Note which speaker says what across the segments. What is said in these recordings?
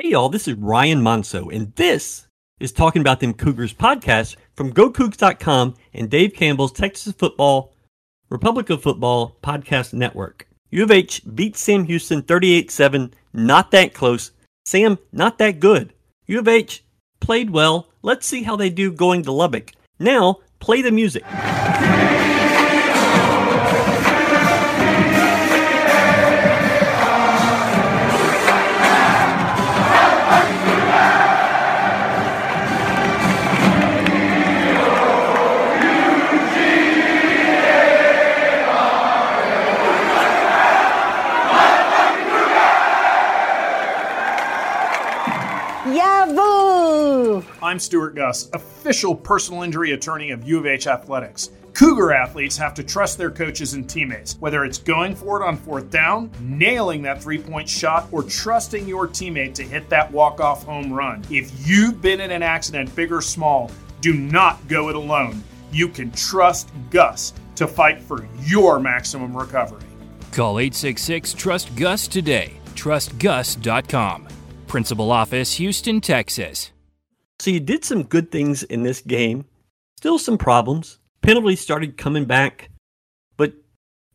Speaker 1: Hey, y'all, this is Ryan Monceaux, and this is Talking About Them Cougars podcast from GoCougs.com and Dave Campbell's Texas Football, Republic of Football Podcast Network. U of H beat Sam Houston 38 7, not that close. Sam, not that good. U of H played well. Let's see how they do going to Lubbock. Now, play the music.
Speaker 2: I'm Stewart Guss, official personal injury attorney of U of H Athletics. Cougar athletes have to trust their coaches and teammates, whether it's going for it on fourth down, nailing that three point shot, or trusting your teammate to hit that walk off home run. If you've been in an accident, big or small, do not go it alone. You can trust Guss to fight for your maximum recovery.
Speaker 3: Call 866 Trust Guss today. TrustGuss.com. Principal Office, Houston, Texas.
Speaker 1: So you did some good things in this game, still some problems. Penalties started coming back, but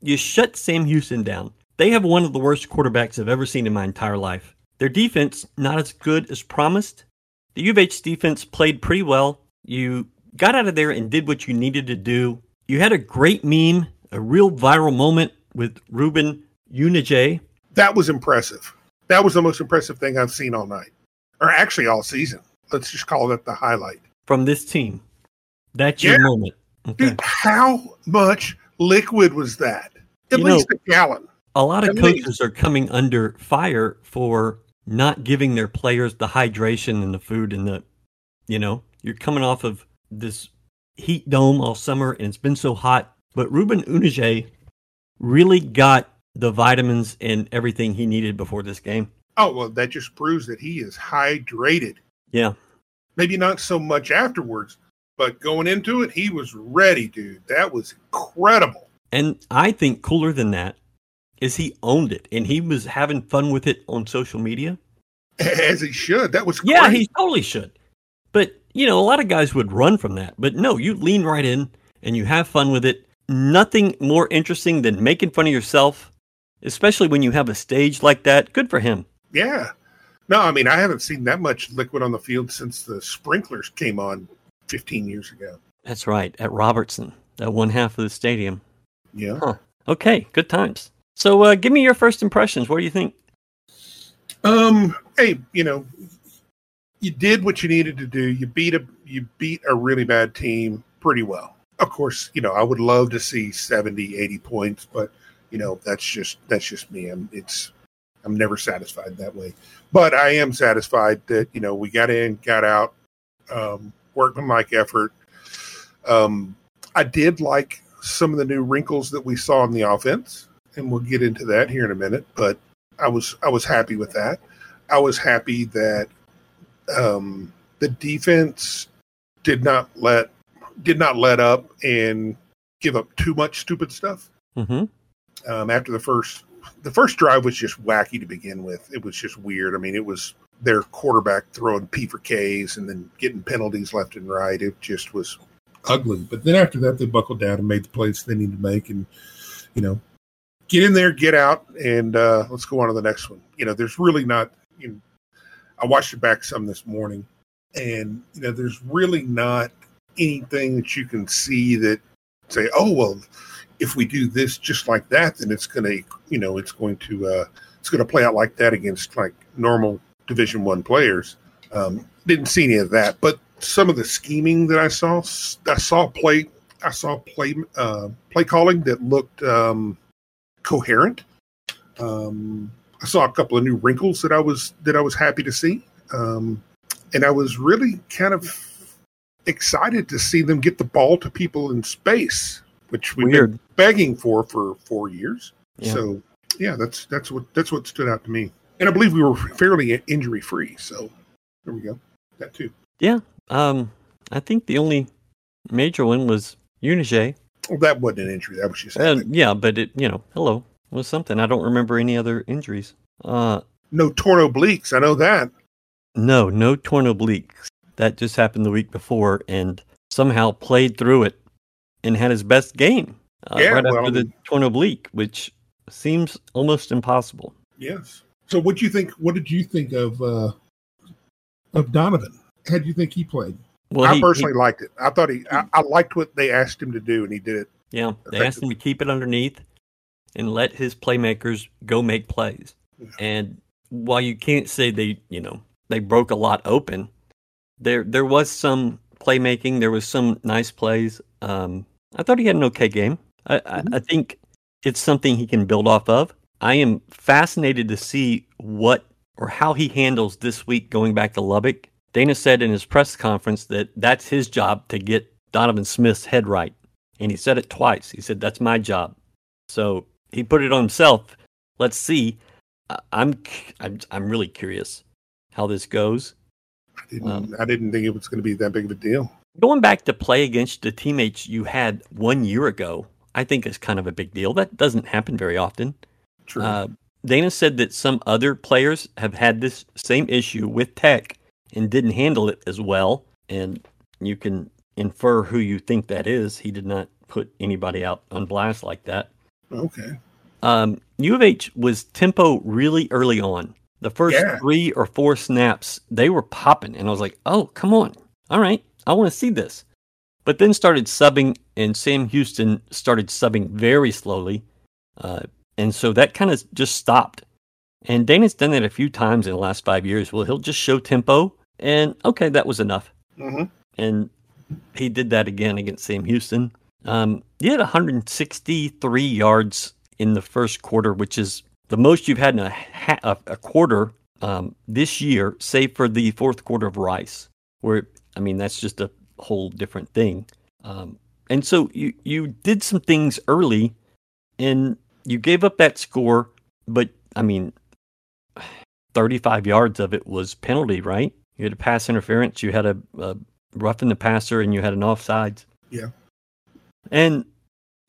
Speaker 1: you shut Sam Houston down. They have one of the worst quarterbacks I've ever seen in my entire life. Their defense, not as good as promised. The U of H defense played pretty well. You got out of there and did what you needed to do. You had a great meme, a real viral moment with Reuben Unije.
Speaker 4: That was impressive. That was the most impressive thing I've seen all night, or actually all season. Let's just call that the highlight.
Speaker 1: from this team. That's your
Speaker 4: Yeah.
Speaker 1: moment. Okay.
Speaker 4: Dude, how much liquid was that? At
Speaker 1: You know-
Speaker 4: least a gallon.
Speaker 1: A lot of
Speaker 4: At least.
Speaker 1: coaches are coming under fire for not giving their players the hydration and the food and the, you know, you're coming off of this heat dome all summer and it's been so hot. But Reuben Unije really got the vitamins and everything he needed before this game.
Speaker 4: Oh well, that just proves that he is hydrated.
Speaker 1: Yeah.
Speaker 4: Maybe not so much afterwards, but going into it, he was ready, dude. That was incredible.
Speaker 1: And I think cooler than that is he owned it and he was having fun with it on social media.
Speaker 4: As he should. That was
Speaker 1: Yeah,
Speaker 4: great.
Speaker 1: he totally should. But, you know, a lot of guys would run from that. But no, you lean right in and you have fun with it. Nothing more interesting than making fun of yourself, especially when you have a stage like that. Good for him.
Speaker 4: Yeah. No, I mean I haven't seen that much liquid on the field since the sprinklers came on 15 years ago.
Speaker 1: That's right, at Robertson, that one half of the stadium.
Speaker 4: Yeah.
Speaker 1: Huh. Okay, good times. So uh, give me your first impressions. What do you think?
Speaker 4: Um. Hey, you know, you did what you needed to do. You beat a you beat a really bad team pretty well. Of course, you know I would love to see 70, 80 points, but you know that's just that's just me. I'm it's I'm never satisfied that way. But I am satisfied that you know we got in, got out, um, workmanlike effort. Um, I did like some of the new wrinkles that we saw in the offense, and we'll get into that here in a minute. But I was I was happy with that. I was happy that um, the defense did not let did not let up and give up too much stupid stuff.
Speaker 1: Mm-hmm.
Speaker 4: Um, after the first the first drive was just wacky to begin with. It was just weird. I mean, it was their quarterback throwing P for Ks and then getting penalties left and right. It just was ugly. But then after that, they buckled down and made the plays they needed to make, and you know, get in there, get out, and uh, let's go on to the next one. You know, there's really not. You know, I watched it back some this morning, and you know, there's really not anything that you can see that say, oh well, if we do this just like that, then it's going to, you know, it's going to, uh, it's going to play out like that against like normal Division One players. Um, didn't see any of that, but some of the scheming that I saw, I saw play, I saw play, uh, play calling that looked um, coherent. Um, I saw a couple of new wrinkles that I was that I was happy to see, um, and I was really kind of excited to see them get the ball to people in space, which we've
Speaker 1: Weird.
Speaker 4: been begging for for four years.
Speaker 1: Yeah.
Speaker 4: So yeah, that's that's what that's what stood out to me, and I believe we were fairly injury free. So there we go, that too.
Speaker 1: Yeah. Um, I think the only major one was Unije.
Speaker 4: Well, that wasn't an injury. That was just
Speaker 1: And yeah, but it, you know, hello, was something. I don't remember any other injuries. Uh,
Speaker 4: no torn obliques. I know that.
Speaker 1: No, no torn obliques. That just happened the week before, and somehow played through it and had his best game uh,
Speaker 4: Yeah,
Speaker 1: right
Speaker 4: well,
Speaker 1: after the torn oblique, which seems almost impossible.
Speaker 4: Yes. So what do you think? What did you think of uh, of Donovan? How do you think he played?
Speaker 1: Well,
Speaker 4: I
Speaker 1: he-
Speaker 4: personally
Speaker 1: he-
Speaker 4: liked it. I thought he. I, I liked what they asked him to do, and he did it.
Speaker 1: yeah, they asked him to keep it underneath and let his playmakers go make plays.
Speaker 4: Yeah.
Speaker 1: And while you can't say they, you know, they broke a lot open, there there was some playmaking. There was some nice plays. Um, I thought he had an okay game. I, I, I think it's something he can build off of. I am fascinated to see what or how he handles this week going back to Lubbock. Dana said in his press conference that that's his job to get Donovan Smith's head right. And he said it twice. He said, That's my job. So he put it on himself. Let's see. I- I'm, c- I'm, I'm really curious how this goes.
Speaker 4: I didn't.
Speaker 1: Um,
Speaker 4: I didn't think it was going to be that big of a deal.
Speaker 1: Going back to play against the teammates you had one year ago, I think is kind of a big deal. That doesn't happen very often.
Speaker 4: True.
Speaker 1: Uh, Dana said that some other players have had this same issue with Tech and didn't handle it as well. And you can infer who you think that is. He did not put anybody out on blast like that.
Speaker 4: okay.
Speaker 1: Um, U of H was tempo really early on. The first
Speaker 4: Yeah.
Speaker 1: three or four snaps, they were popping, and I was like, "Oh, come on! All right, I want to see this." But then started subbing, and Sam Houston started subbing very slowly, uh, and so that kind of just stopped. And Dana's done that a few times in the last five years. Well, he'll just show tempo, and okay, that was enough
Speaker 4: hmm
Speaker 1: and he did that again against Sam Houston. Um, he had 163 yards in the first quarter, which is the most you've had in a, ha- a, a quarter um, this year, save for the fourth quarter of Rice, where I mean that's just a whole different thing. Um, and so you you did some things early, and you gave up that score, but I mean, 35 yards of it was penalty, right? You had a pass interference, you had a, a roughing the passer, and you had an offsides.
Speaker 4: Yeah.
Speaker 1: And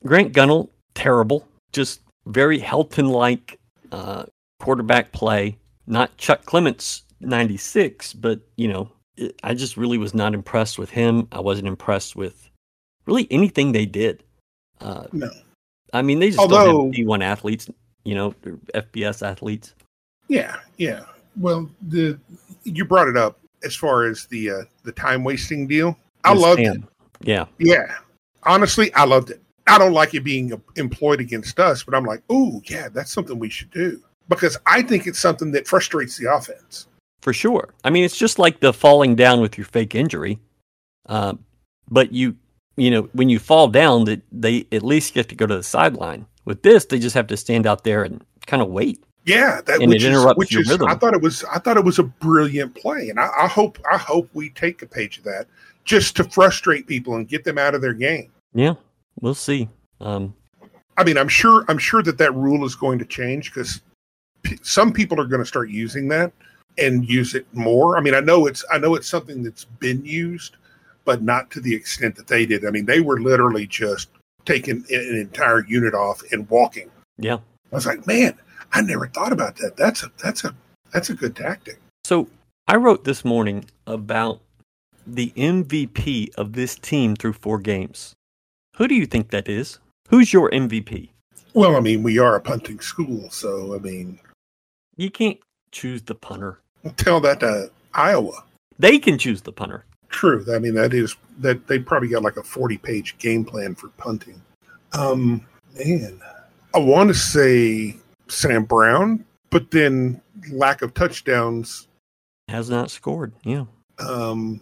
Speaker 1: Grant Gunnell, terrible, just very Helton like uh, quarterback play. Not Chuck Clements 96, but, you know, I just really was not impressed with him. I wasn't impressed with really anything they did. Uh,
Speaker 4: No.
Speaker 1: I mean, they just
Speaker 4: Although-
Speaker 1: don't have D1 athletes, you know, FBS athletes.
Speaker 4: Yeah. Yeah. Well, the you brought it up as far as the uh, the time wasting deal. I loved it.
Speaker 1: Yeah.
Speaker 4: Yeah. Honestly, I loved it. I don't like it being employed against us, but I'm like, oh yeah, that's something we should do because I think it's something that frustrates the offense.
Speaker 1: For sure. I mean, it's just like the falling down with your fake injury. Uh, but you, you know, when you fall down, that they at least get to go to the sideline. With this, they just have to stand out there and kind of wait.
Speaker 4: Yeah, that
Speaker 1: And
Speaker 4: which
Speaker 1: it
Speaker 4: is
Speaker 1: interrupts
Speaker 4: which
Speaker 1: your
Speaker 4: is
Speaker 1: rhythm.
Speaker 4: I thought it was I thought it was a brilliant play, and I, I hope I hope we take a page of that just to frustrate people and get them out of their game.
Speaker 1: Yeah, we'll see. Um,
Speaker 4: I mean, I'm sure I'm sure that that rule is going to change because p- some people are going to start using that and use it more. I mean, I know it's I know it's something that's been used, but not to the extent that they did. I mean, they were literally just taking an entire unit off and walking.
Speaker 1: yeah.
Speaker 4: I was like, man, I never thought about that. That's a that's a that's a good tactic.
Speaker 1: So I wrote this morning about the MVP of this team through four games. Who do you think that is? Who's your MVP?
Speaker 4: Well, I mean, we are a punting school, so I mean,
Speaker 1: You can't choose the punter.
Speaker 4: Tell that to Iowa.
Speaker 1: They can choose the punter.
Speaker 4: True. I mean, that is that they probably got like a forty-page game plan for punting. Um, man, I want to say Sam Brown, but then lack of touchdowns.
Speaker 1: Has not scored. Yeah,
Speaker 4: Um,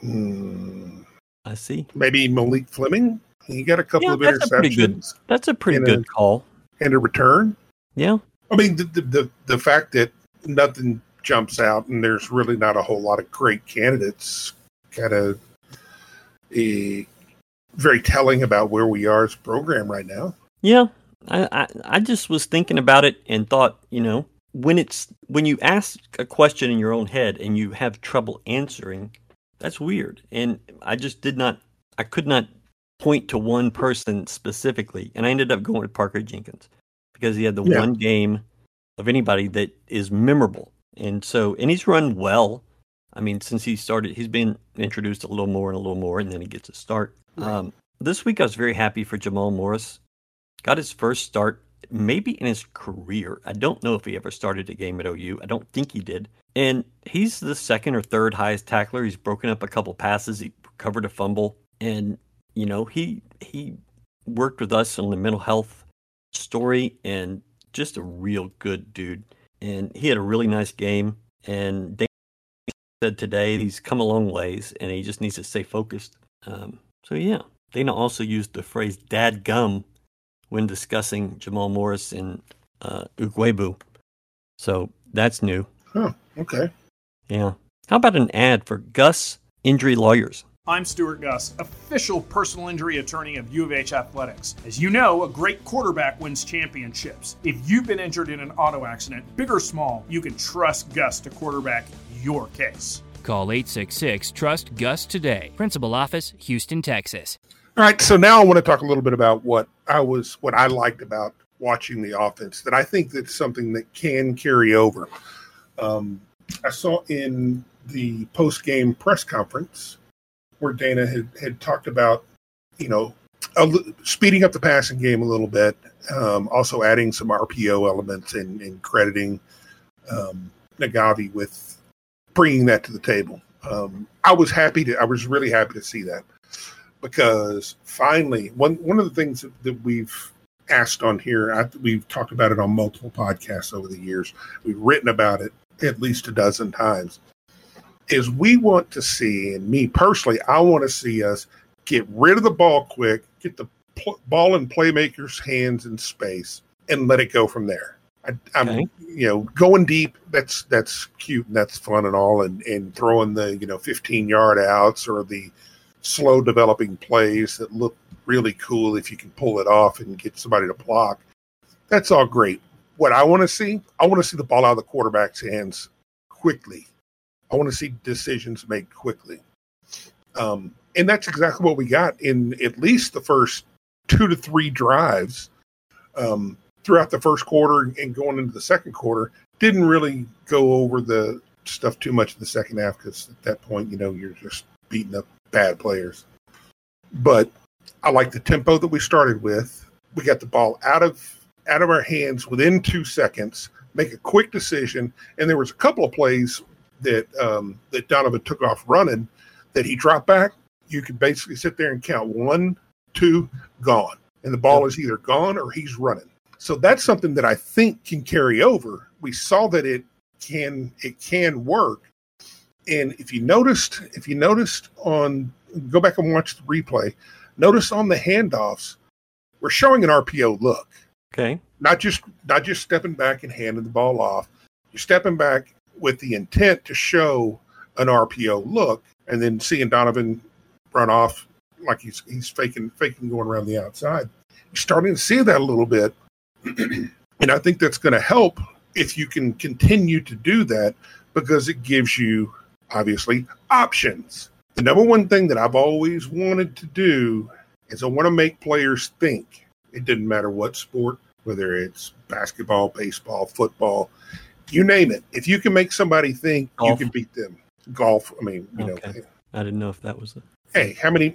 Speaker 4: hmm,
Speaker 1: I see.
Speaker 4: maybe Malik Fleming. He got a couple
Speaker 1: Yeah,
Speaker 4: of
Speaker 1: that's a pretty good-
Speaker 4: interceptions
Speaker 1: That's a pretty
Speaker 4: In a-
Speaker 1: good call.
Speaker 4: and a return.
Speaker 1: Yeah.
Speaker 4: I mean, the, the the the fact that nothing jumps out and there's really not a whole lot of great candidates, kind of a eh, very telling about where we are as a program right now.
Speaker 1: Yeah, I, I I just was thinking about it and thought, you know, when it's when you ask a question in your own head and you have trouble answering, that's weird. And I just did not, I could not point to one person specifically, and I ended up going with Parker Jenkins because he had the
Speaker 4: Yeah.
Speaker 1: one game of anybody that is memorable. And so, and he's run well. I mean, since he started, he's been introduced a little more and a little more, and then he gets a start. Right. Um, this week, I was very happy for Jamal Morris. Got his first start, maybe in his career. I don't know if he ever started a game at OU. I don't think he did. And he's the second or third highest tackler. He's broken up a couple passes. He recovered a fumble, and you know he he worked with us on the mental health story, and just a real good dude. And he had a really nice game. And Dana said today he's come a long ways, and he just needs to stay focused. Um, so yeah, Dana also used the phrase "dad gum" when discussing Jamal Morris and uh, Ugwoegbu. So that's new.
Speaker 4: Huh. Okay.
Speaker 1: Yeah. How about an ad for Guss Injury Lawyers?
Speaker 2: I'm Stewart Guss, official personal injury attorney of U of H Athletics. As you know, a great quarterback wins championships. If you've been injured in an auto accident, big or small, you can trust Guss to quarterback your case.
Speaker 3: Call 866 Trust Guss today. Principal Office, Houston, Texas.
Speaker 4: All right, so now I want to talk a little bit about what I was what I liked about watching the offense that I think that's something that can carry over. Um, I saw in the post game press conference where Dana had, had talked about, you know, speeding up the passing game a little bit, um, also adding some RPO elements and, and crediting um, Nagavi with bringing that to the table. Um, I was happy to, I was really happy to see that because finally, one one of the things that, that we've asked on here, I, we've talked about it on multiple podcasts over the years. We've written about it at least a dozen times. Is we want to see, and me personally, I want to see us get rid of the ball quick, get the pl- ball in playmakers' hands in space, and let it go from there. I, am okay. you know going deep. That's that's cute and that's fun and all, and and throwing the you know 15 yard outs or the slow developing plays that look really cool if you can pull it off and get somebody to block. That's all great. What I want to see, I want to see the ball out of the quarterback's hands quickly. I want to see decisions made quickly. Um, and that's exactly what we got in at least the first two to three drives um, throughout the first quarter and going into the second quarter. Didn't really go over the stuff too much in the second half because at that point, you know, you're just beating up bad players. But I like the tempo that we started with. We got the ball out of out of our hands within two seconds, make a quick decision, and there was a couple of plays that um, that Donovan took off running that he dropped back. You could basically sit there and count one, two, gone, and the ball is either gone or he's running. So that's something that I think can carry over. We saw that it can it can work and if you noticed, if you noticed on, go back and watch the replay. Notice on the handoffs, we're showing an RPO look.
Speaker 1: Okay.
Speaker 4: Not just not just stepping back and handing the ball off. You're stepping back with the intent to show an RPO look, and then seeing Donovan run off like he's he's faking faking going around the outside. You're starting to see that a little bit, and I think that's going to help if you can continue to do that because it gives you obviously, options. The number one thing that I've always wanted to do is I want to make players think. It didn't matter what sport, whether it's basketball, baseball, football, you name it. If you can make somebody think, Golf. you can beat them. Golf. I mean, you okay. know.
Speaker 1: I didn't know if that was. A...
Speaker 4: Hey, how many?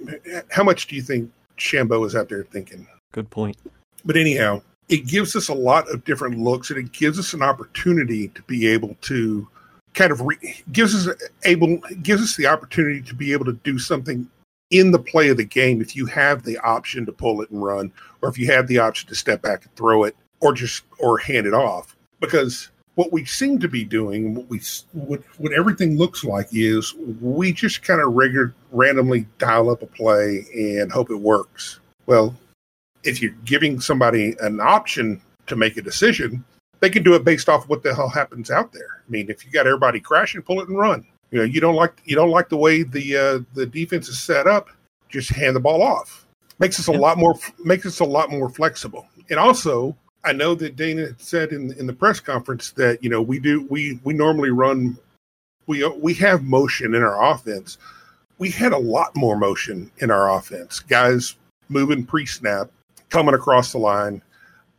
Speaker 4: How much do you think Shambo is out there thinking?
Speaker 1: Good point.
Speaker 4: But anyhow, it gives us a lot of different looks, and it gives us an opportunity to be able to kind of re- gives us able gives us the opportunity to be able to do something in the play of the game if you have the option to pull it and run or if you have the option to step back and throw it or just or hand it off because what we seem to be doing what we what, what everything looks like is we just kind of regular randomly dial up a play and hope it works well if you're giving somebody an option to make a decision they can do it based off what the hell happens out there. I mean, if you got everybody crashing, pull it and run. You know, you don't like you don't like the way the uh, the defense is set up. Just hand the ball off. Makes us a lot more makes us a lot more flexible. And also, I know that Dana said in in the press conference that you know we do we we normally run we we have motion in our offense. We had a lot more motion in our offense. Guys moving pre-snap, coming across the line,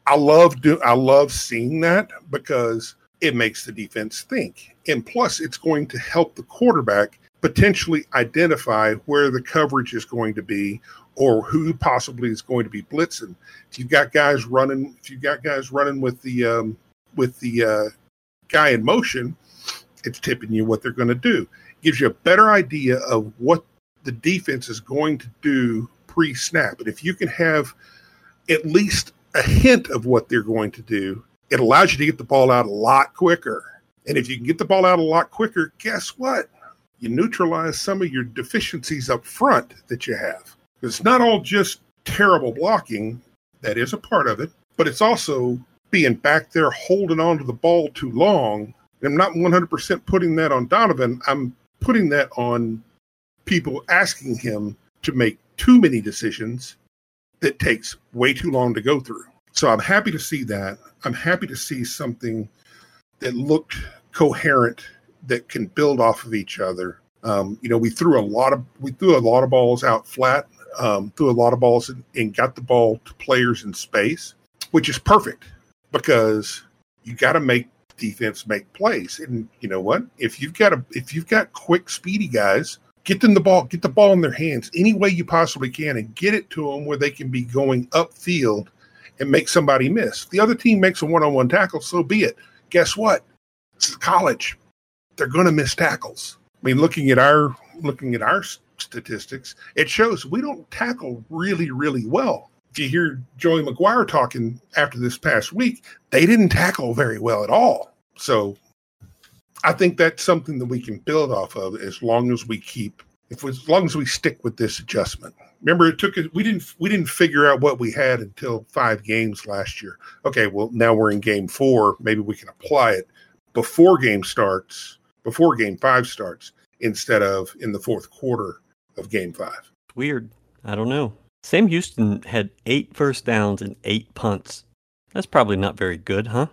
Speaker 4: I love do I love seeing that because it makes the defense think. And plus, it's going to help the quarterback potentially identify where the coverage is going to be or who possibly is going to be blitzing. If you've got guys running, if you've got guys running with the um, with the uh, guy in motion, it's tipping you what they're going to do. It Gives you a better idea of what the defense is going to do pre-snap. And if you can have at least a hint of what they're going to do, it allows you to get the ball out a lot quicker. And if you can get the ball out a lot quicker, guess what? You neutralize some of your deficiencies up front that you have. It's not all just terrible blocking, that is a part of it, but it's also being back there holding on to the ball too long. I'm not 100% putting that on Donovan. I'm putting that on people asking him to make too many decisions that takes way too long to go through. So I'm happy to see that. I'm happy to see something that looked coherent that can build off of each other. Um, you know, we threw a lot of we threw a lot of balls out flat, um, threw a lot of balls and, and got the ball to players in space, which is perfect because you got to make defense make plays. And you know what? If you've got a if you've got quick, speedy guys, get them the ball, get the ball in their hands any way you possibly can, and get it to them where they can be going upfield and make somebody miss. The other team makes a one-on-one tackle, so be it. Guess what? It's college. They're going to miss tackles. I mean, looking at our looking at our statistics, it shows we don't tackle really, really well. If you hear Joey McGuire talking after this past week, they didn't tackle very well at all. So I think that's something that we can build off of as long as we keep, if we, as long as we stick with this adjustment. Remember, it took we didn't we didn't figure out what we had until five games last year. Okay, well now we're in game four. Maybe we can apply it before game starts, before game five starts, instead of in the fourth quarter of game five.
Speaker 1: Weird. I don't know. Sam Houston had eight first downs and eight punts. That's probably not very good, huh?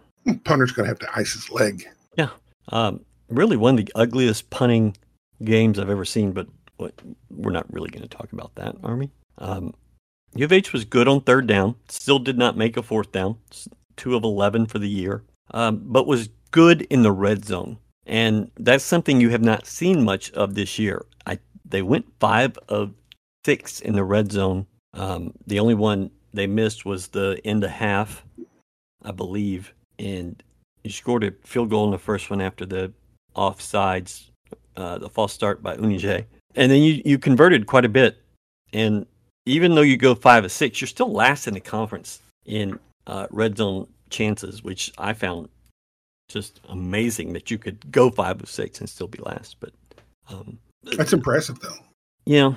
Speaker 4: Punter's going to have to ice his leg.
Speaker 1: Yeah. Um, really one of the ugliest punting games I've ever seen, but we're not really going to talk about that, are we? Um, U of H was good on third down, still did not make a fourth down, two of 11 for the year, um, but was good in the red zone. And that's something you have not seen much of this year. I, they went five of six in the red zone. Um, the only one they missed was the end of half, I believe. And you scored a field goal in the first one after the offsides, uh, the false start by Unije. And then you, you converted quite a bit. And even though you go five of six, you're still last in the conference in uh, red zone chances, which I found just amazing that you could go five of six and still be last. But um,
Speaker 4: that's impressive, though.
Speaker 1: Yeah,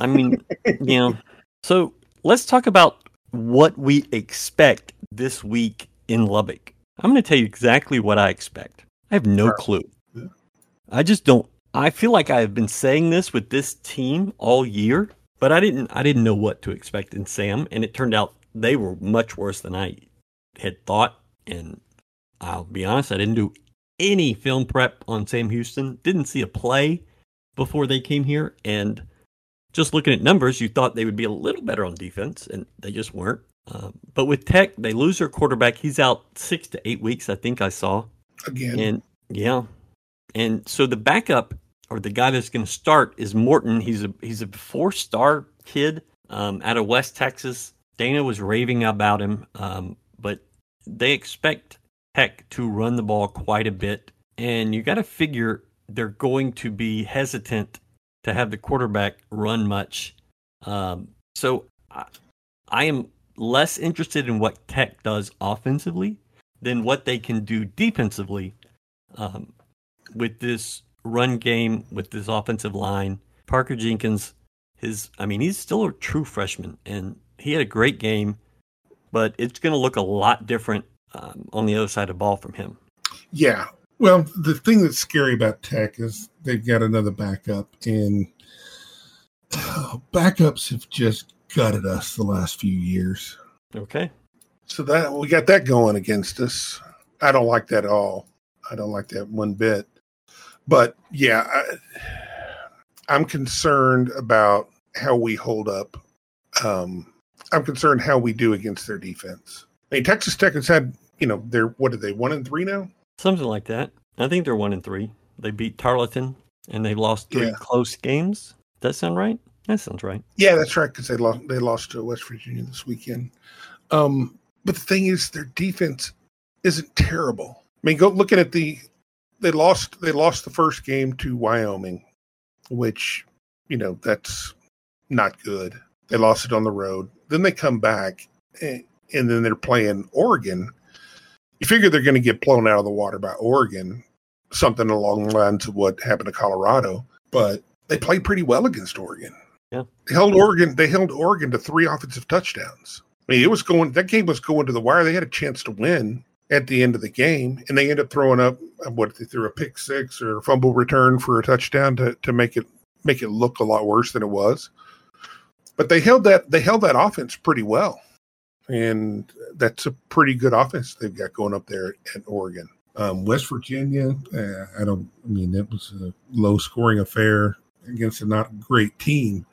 Speaker 1: I mean, yeah. So let's talk about what we expect this week in Lubbock. I'm going to tell you exactly what I expect. I have no clue. I just don't. I feel like I have been saying this with this team all year, but I didn't. I didn't know what to expect in Sam, and it turned out they were much worse than I had thought. And I'll be honest, I didn't do any film prep on Sam Houston. Didn't see a play before they came here, and just looking at numbers, you thought they would be a little better on defense, and they just weren't. Uh, but with Tech, they lose their quarterback. He's out six to eight weeks, I think I saw.
Speaker 4: Again.
Speaker 1: And yeah. And so the backup or the guy that's going to start is Morton. He's a he's a four star kid um, out of West Texas. Dana was raving about him, um, but they expect Tech to run the ball quite a bit, and you got to figure they're going to be hesitant to have the quarterback run much. Um, so I, I am less interested in what Tech does offensively than what they can do defensively um, with this run game, with this offensive line. Parker Jenkins, his, I mean, he's still a true freshman, and he had a great game, but it's going to look a lot different um, on the other side of the ball from him.
Speaker 4: Yeah. Well, the thing that's scary about Tech is they've got another backup, and backups have just gutted us the last few years.
Speaker 1: Okay.
Speaker 4: So that we got that going against us. I don't like that at all. I don't like that one bit. But yeah, I, am concerned about how we hold up. Um, I'm concerned how we do against their defense. I mean, Texas Tech has had, you know, they're what are they one and three now?
Speaker 1: Something like that. I think they're one and three. They beat Tarleton and they lost three
Speaker 4: Yeah.
Speaker 1: close games. Does that sound right? That sounds right.
Speaker 4: Yeah, that's right. Because they lost. They lost to West Virginia this weekend. Um, but the thing is, their defense isn't terrible. I mean, go looking at the. They lost. They lost the first game to Wyoming, which you know that's not good. They lost it on the road. Then they come back, and, and then they're playing Oregon. You figure they're going to get blown out of the water by Oregon, something along the lines of what happened to Colorado. But they played pretty well against Oregon. They held Oregon. They held Oregon to three offensive touchdowns. I mean, it was going. That game was going to the wire. They had a chance to win at the end of the game, and they ended up throwing up what they threw a pick six or a fumble return for a touchdown to to make it make it look a lot worse than it was. But they held that they held that offense pretty well, and that's a pretty good offense they've got going up there at, Oregon. Um, West Virginia, uh, I don't. I mean, that was a low scoring affair against a not great team,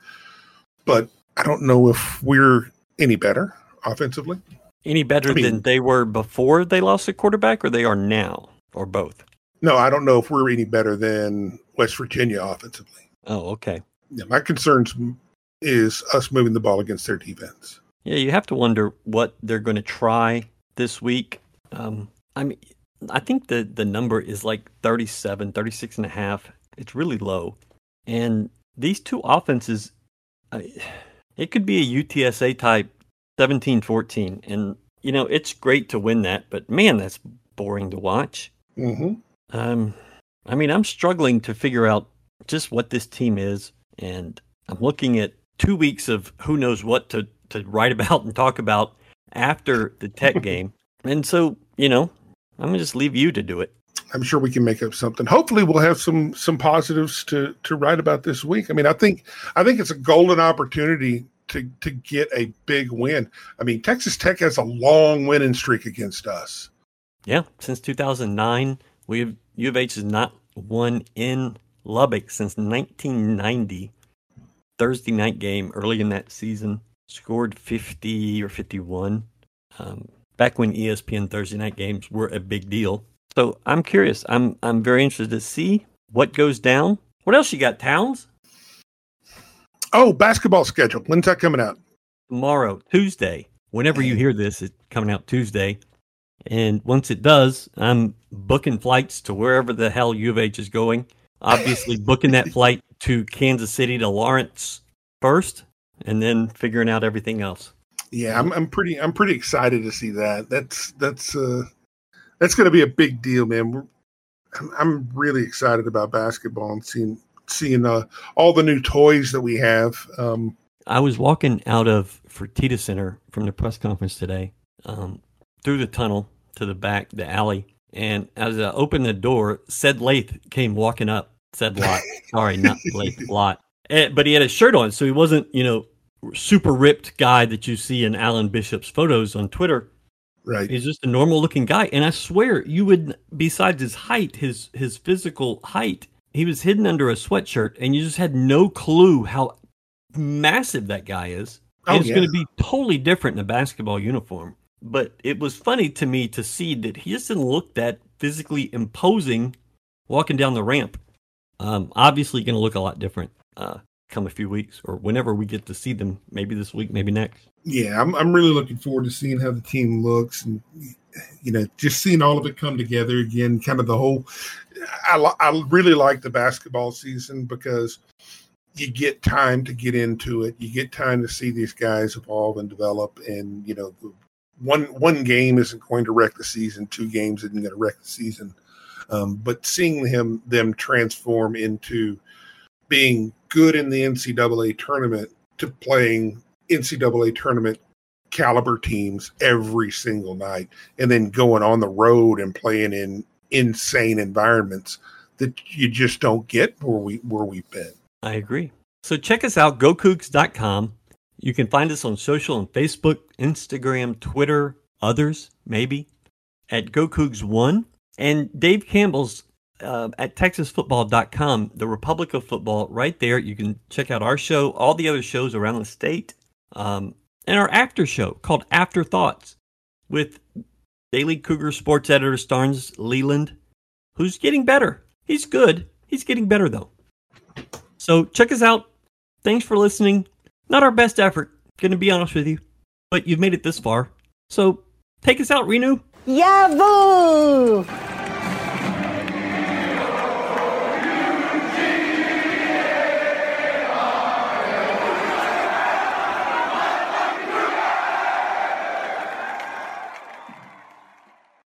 Speaker 4: but I don't know if we're any better offensively.
Speaker 1: Any better
Speaker 4: I mean-
Speaker 1: than they were before they lost a quarterback, or they are now, or both?
Speaker 4: No, I don't know if we're any better than West Virginia offensively.
Speaker 1: Oh, okay.
Speaker 4: Yeah, my concerns is us moving the ball against their defense.
Speaker 1: Yeah, you have to wonder what they're going to try this week. Um, I mean, I think the, the number is like 37, 36 and a half. It's really low. And these two offenses, I, it could be a UTSA type 17 14. And, you know, it's great to win that, but man, that's boring to watch.
Speaker 4: Mm-hmm.
Speaker 1: Um, I mean, I'm struggling to figure out just what this team is, and I'm looking at two weeks of who knows what to to write about and talk about after the Tech game, and so you know, I'm gonna just leave you to do it.
Speaker 4: I'm sure we can make up something. Hopefully, we'll have some some positives to to write about this week. I mean, I think I think it's a golden opportunity to to get a big win. I mean, Texas Tech has a long winning streak against us.
Speaker 1: Yeah, since 2009, we've U of H has not won in Lubbock since 1990. Thursday night game early in that season, scored 50 or 51. Um, back when ESPN Thursday night games were a big deal. So I'm curious. I'm I'm very interested to see what goes down. What else you got, Towns?
Speaker 4: Oh, basketball schedule. When's that coming out?
Speaker 1: Tomorrow, Tuesday. Whenever you hear this, it's coming out Tuesday. And once it does, I'm booking flights to wherever the hell U of H is going. Obviously, booking that flight to Kansas City to Lawrence first, and then figuring out everything else.
Speaker 4: Yeah, I'm I'm pretty I'm pretty excited to see that. That's that's uh that's going to be a big deal, man. We're, I'm, I'm really excited about basketball and seeing seeing uh, all the new toys that we have. Um,
Speaker 1: I was walking out of Fertitta Center from the press conference today, um, through the tunnel to the back, the alley, and as I opened the door, said Lath came walking up. Said Lot, sorry, not Lath, Lot. Eh, but he had a shirt on, so he wasn't, you know, super ripped guy that you see in Alan Bishop's photos on Twitter.
Speaker 4: right.
Speaker 1: He's just a normal looking guy, and I swear you would, besides his height, his his physical height, he was hidden under a sweatshirt, and you just had no clue how massive that guy is.
Speaker 4: Oh,
Speaker 1: it's gonna be totally different in a basketball uniform. But it was funny to me to see that he just didn't look that physically imposing walking down the ramp. Um, obviously, going to look a lot different uh, come a few weeks or whenever we get to see them. Maybe this week, maybe next.
Speaker 4: Yeah, I'm I'm really looking forward to seeing how the team looks and you know just seeing all of it come together again. Kind of the whole. I I really like the basketball season because you get time to get into it. You get time to see these guys evolve and develop. And you know, one one game isn't going to wreck the season. Two games isn't going to wreck the season. Um, but seeing him them transform into being good in the NCAA tournament to playing NCAA tournament caliber teams every single night, and then going on the road and playing in insane environments that you just don't get where we where we've been.
Speaker 1: I agree. So check us out, gocougs.com. You can find us on social and Facebook, Instagram, Twitter, others, maybe, at gocougs1. And Dave Campbell's uh, at texasfootball.com, the Republic of Football, right there. You can check out our show, all the other shows around the state, um, and our after show called Afterthoughts with Daily Cougar sports editor Starnes Leland, who's getting better. He's good. He's getting better, though. So check us out. Thanks for listening. Not our best effort, gonna be honest with you, but you've made it this far. So take us out, Renu.
Speaker 5: Yahoo!